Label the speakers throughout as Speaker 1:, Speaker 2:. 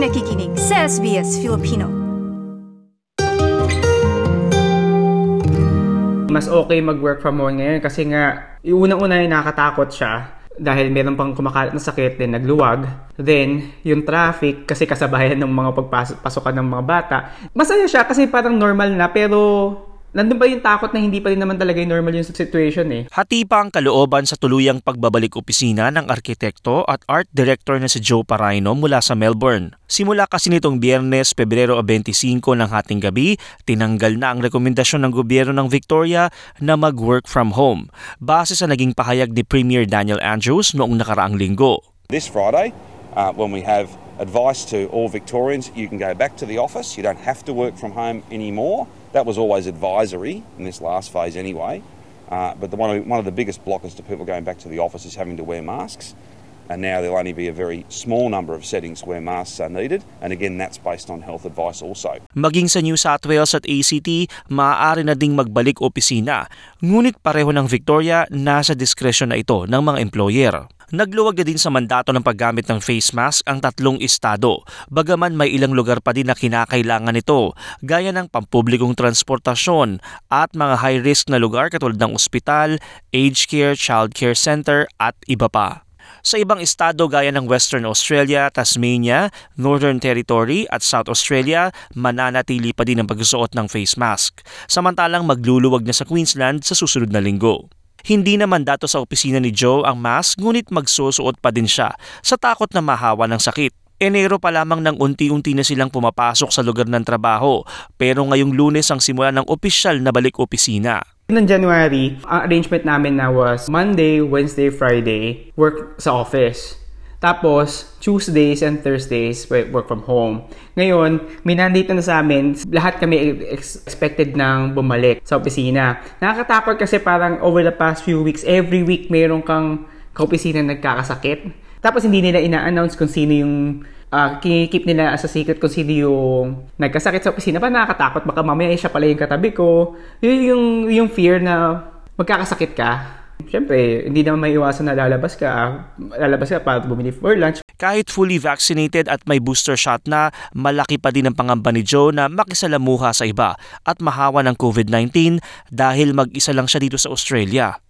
Speaker 1: Nakikinig sa SBS Filipino.
Speaker 2: Mas okay mag-work from home ngayon kasi nga, yung unang-una yung nakakatakot siya dahil meron pang kumakalat na sakit din nagluwag. Then, yung traffic kasi kasabayan ng mga pagpasokan ng mga bata. Masaya siya kasi parang normal na pero nandun pa yung takot na hindi pa rin naman talaga yung normal yung situation eh.
Speaker 3: Hati pa ang kalooban sa tuluyang pagbabalik opisina ng arkitekto at art director na si Joe Paraino mula sa Melbourne. Simula kasi nitong biyernes, Pebrero 25 ng hating gabi, tinanggal na ang rekomendasyon ng gobyerno ng Victoria na mag-work from home, base sa naging pahayag ni Premier Daniel Andrews noong nakaraang linggo.
Speaker 4: This Friday, uh, when we have advice to all Victorians, you can go back to the office, you don't have to work from home anymore. That was always advisory in this last phase anyway. Uh, but the, one, of, one of the biggest blockers to people going back to the office is having to wear masks. And now there'll only be a very small number of settings where masks are needed. And again, that's based on health advice also.
Speaker 3: Maging sa New South Wales at ACT, maaari na ding magbalik opisina. Ngunit pareho ng Victoria, nasa diskresyon na ito ng mga employer. Nagluwag na din sa mandato ng paggamit ng face mask ang tatlong estado, bagaman may ilang lugar pa din na kinakailangan nito, gaya ng pampublikong transportasyon at mga high-risk na lugar katulad ng ospital, aged care, child care center at iba pa. Sa ibang estado gaya ng Western Australia, Tasmania, Northern Territory at South Australia, mananatili pa din ang pagsusuot ng face mask. Samantalang magluluwag na sa Queensland sa susunod na linggo. Hindi naman dato sa opisina ni Joe ang mask ngunit magsusuot pa din siya sa takot na mahawa ng sakit. Enero pa lamang nang unti-unti na silang pumapasok sa lugar ng trabaho pero ngayong lunes ang simula ng opisyal na balik opisina.
Speaker 2: Noong January, ang arrangement namin na was Monday, Wednesday, Friday, work sa office. Tapos, Tuesdays and Thursdays, work from home. Ngayon, minandate na sa amin, lahat kami expected nang bumalik sa opisina. Nakakatakot kasi parang over the past few weeks, every week mayroon kang kaopisina nagkakasakit. Tapos hindi nila ina-announce kung sino yung uh, keep nila as a secret kung sino yung nagkasakit sa opisina. Pa nakakatakot, baka mamaya siya pala yung katabi ko. Yung, yung, yung fear na magkakasakit ka. Siyempre, hindi naman may iwasan na lalabas ka. Lalabas ka para bumili for lunch.
Speaker 3: Kahit fully vaccinated at may booster shot na, malaki pa din ang pangamba ni Joe na makisalamuha sa iba at mahawa ng COVID-19 dahil mag-isa lang siya dito sa Australia.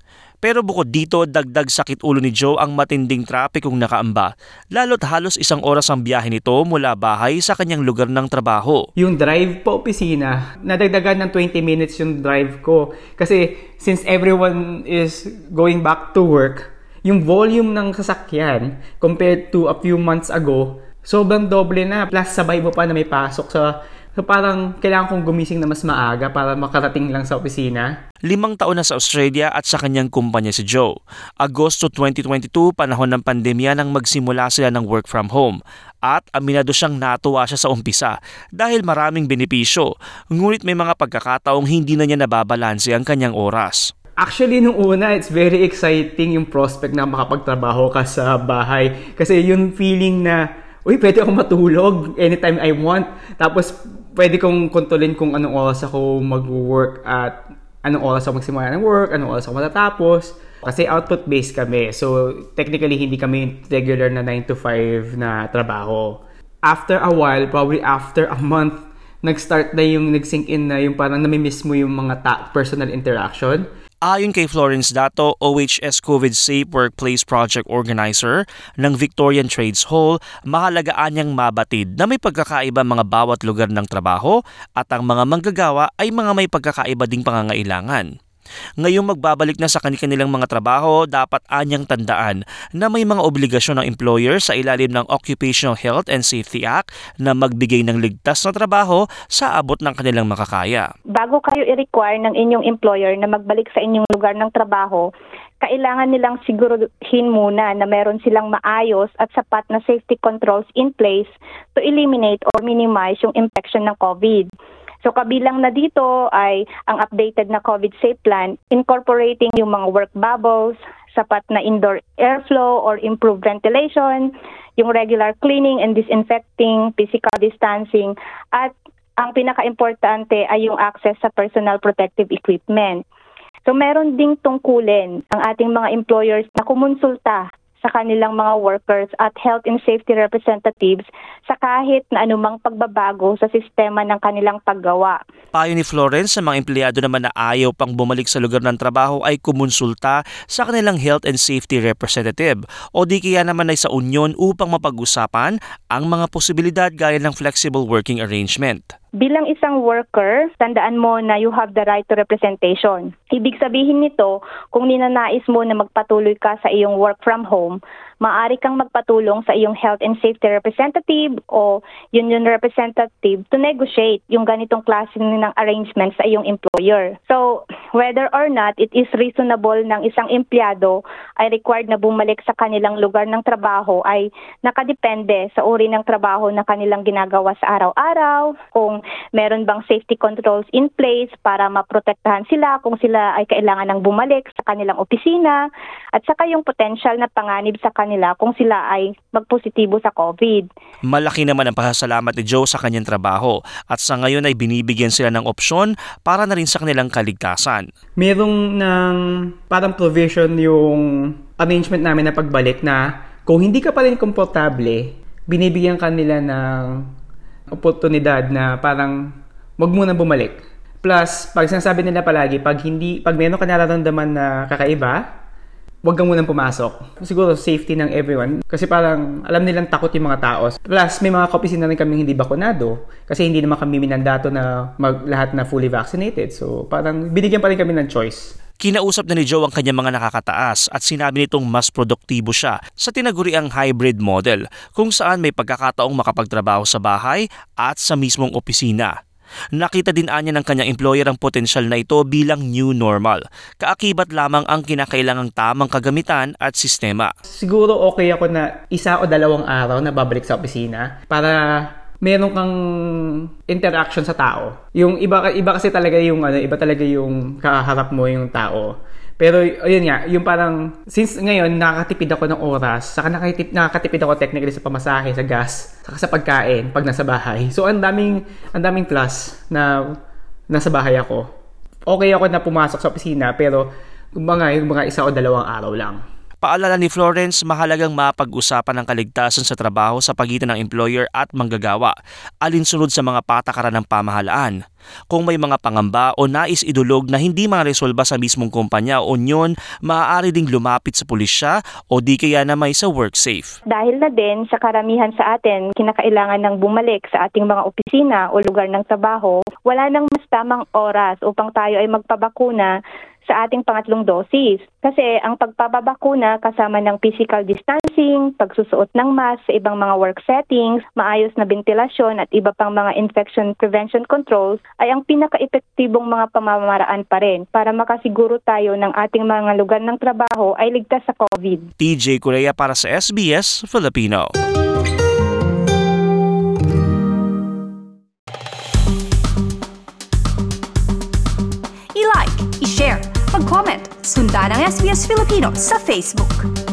Speaker 3: Pero bukod dito, dagdag sakit ulo ni Joe ang matinding trapikong nakaamba. Lalo't halos isang oras ang biyahe nito mula bahay sa kanyang lugar ng trabaho.
Speaker 2: Yung drive pa opisina, nadagdagan ng 20 minutes yung drive ko. Kasi since everyone is going back to work, yung volume ng sasakyan compared to a few months ago, sobrang doble na. Plus sabay mo pa na may pasok sa So parang kailangan kong gumising na mas maaga para makarating lang sa opisina.
Speaker 3: Limang taon na sa Australia at sa kanyang kumpanya si Joe. Agosto 2022, panahon ng pandemya nang magsimula sila ng work from home. At aminado siyang natuwa siya sa umpisa dahil maraming benepisyo. Ngunit may mga pagkakataong hindi na niya nababalanse ang kanyang oras.
Speaker 2: Actually, nung una, it's very exciting yung prospect na makapagtrabaho ka sa bahay. Kasi yung feeling na, uy, pwede akong matulog anytime I want. Tapos, pwede kong kontrolin kung anong oras ako mag-work at anong oras ako magsimula ng work, anong oras ako matatapos. Kasi output-based kami. So, technically, hindi kami regular na 9 to 5 na trabaho. After a while, probably after a month, nag-start na yung nag-sink in na yung parang namimiss mo yung mga ta- personal interaction.
Speaker 3: Ayon kay Florence Dato, OHS COVID Safe Workplace Project Organizer ng Victorian Trades Hall, mahalagaan niyang mabatid na may pagkakaiba mga bawat lugar ng trabaho at ang mga manggagawa ay mga may pagkakaiba ding pangangailangan. Ngayong magbabalik na sa kanilang mga trabaho, dapat anyang tandaan na may mga obligasyon ng employer sa ilalim ng Occupational Health and Safety Act na magbigay ng ligtas na trabaho sa abot ng kanilang makakaya.
Speaker 5: Bago kayo i-require ng inyong employer na magbalik sa inyong lugar ng trabaho, kailangan nilang siguruhin muna na meron silang maayos at sapat na safety controls in place to eliminate or minimize yung infection ng COVID. So kabilang na dito ay ang updated na COVID safe plan incorporating yung mga work bubbles, sapat na indoor airflow or improved ventilation, yung regular cleaning and disinfecting, physical distancing, at ang pinaka-importante ay yung access sa personal protective equipment. So meron ding tungkulin ang ating mga employers na kumonsulta sa kanilang mga workers at health and safety representatives sa kahit na anumang pagbabago sa sistema ng kanilang paggawa.
Speaker 3: Payo ni Florence sa mga empleyado naman na ayaw pang bumalik sa lugar ng trabaho ay kumonsulta sa kanilang health and safety representative o di kaya naman ay sa union upang mapag-usapan ang mga posibilidad gaya ng flexible working arrangement.
Speaker 5: Bilang isang worker, tandaan mo na you have the right to representation. Ibig sabihin nito, kung ninanais mo na magpatuloy ka sa iyong work from home, maaari kang magpatulong sa iyong health and safety representative o union representative to negotiate yung ganitong klase ng arrangement sa iyong employer. So, whether or not it is reasonable ng isang empleyado ay required na bumalik sa kanilang lugar ng trabaho ay nakadepende sa uri ng trabaho na kanilang ginagawa sa araw-araw, kung meron bang safety controls in place para maprotektahan sila kung sila ay kailangan ng bumalik sa kanilang opisina at saka yung potential na panganib sa kanila kung sila ay magpositibo sa COVID.
Speaker 3: Malaki naman ang pasasalamat ni Joe sa kanyang trabaho at sa ngayon ay binibigyan sila ng opsyon para na rin sa kanilang kaligtasan.
Speaker 2: Merong ng parang provision yung arrangement namin na pagbalik na kung hindi ka pa rin komportable, binibigyan ka nila ng oportunidad na parang wag mo na bumalik. Plus, pag sinasabi nila palagi, pag hindi, pag meron ka nararamdaman na kakaiba, wag kang munang pumasok. Siguro safety ng everyone. Kasi parang alam nilang takot yung mga tao. Plus, may mga kaopisina rin kami hindi bakunado. Kasi hindi naman kami minandato na mag, lahat na fully vaccinated. So, parang binigyan pa rin kami ng choice.
Speaker 3: Kinausap na ni Joe ang kanyang mga nakakataas at sinabi nitong mas produktibo siya sa tinaguriang hybrid model kung saan may pagkakataong makapagtrabaho sa bahay at sa mismong opisina. Nakita din anya ng kanyang employer ang potensyal na ito bilang new normal. Kaakibat lamang ang kinakailangang tamang kagamitan at sistema.
Speaker 2: Siguro okay ako na isa o dalawang araw na babalik sa opisina para meron kang interaction sa tao. Yung iba iba kasi talaga yung ano, iba talaga yung kaharap mo yung tao. Pero ayun nga, yung parang since ngayon nakakatipid ako ng oras, saka nakakatipid, nakakatipid ako technically sa pamasahe, sa gas, saka sa pagkain pag nasa bahay. So ang daming ang daming plus na nasa bahay ako. Okay ako na pumasok sa opisina pero mga yung mga isa o dalawang araw lang.
Speaker 3: Paalala ni Florence, mahalagang mapag-usapan ang kaligtasan sa trabaho sa pagitan ng employer at manggagawa, alinsunod sa mga patakaran ng pamahalaan. Kung may mga pangamba o nais idulog na hindi maresolba sa mismong kumpanya o union, maaari ding lumapit sa pulisya o di kaya na may sa WorkSafe.
Speaker 5: Dahil na din sa karamihan sa atin, kinakailangan ng bumalik sa ating mga opisina o lugar ng trabaho, wala nang mas tamang oras upang tayo ay magpabakuna sa ating pangatlong dosis. Kasi ang pagpapabakuna kasama ng physical distancing, pagsusuot ng mask sa ibang mga work settings, maayos na ventilasyon at iba pang mga infection prevention controls ay ang pinaka-epektibong mga pamamaraan pa rin para makasiguro tayo ng ating mga lugar ng trabaho ay ligtas sa COVID.
Speaker 3: TJ Korea para sa SBS Filipino.
Speaker 1: SBS Filipino sa Facebook.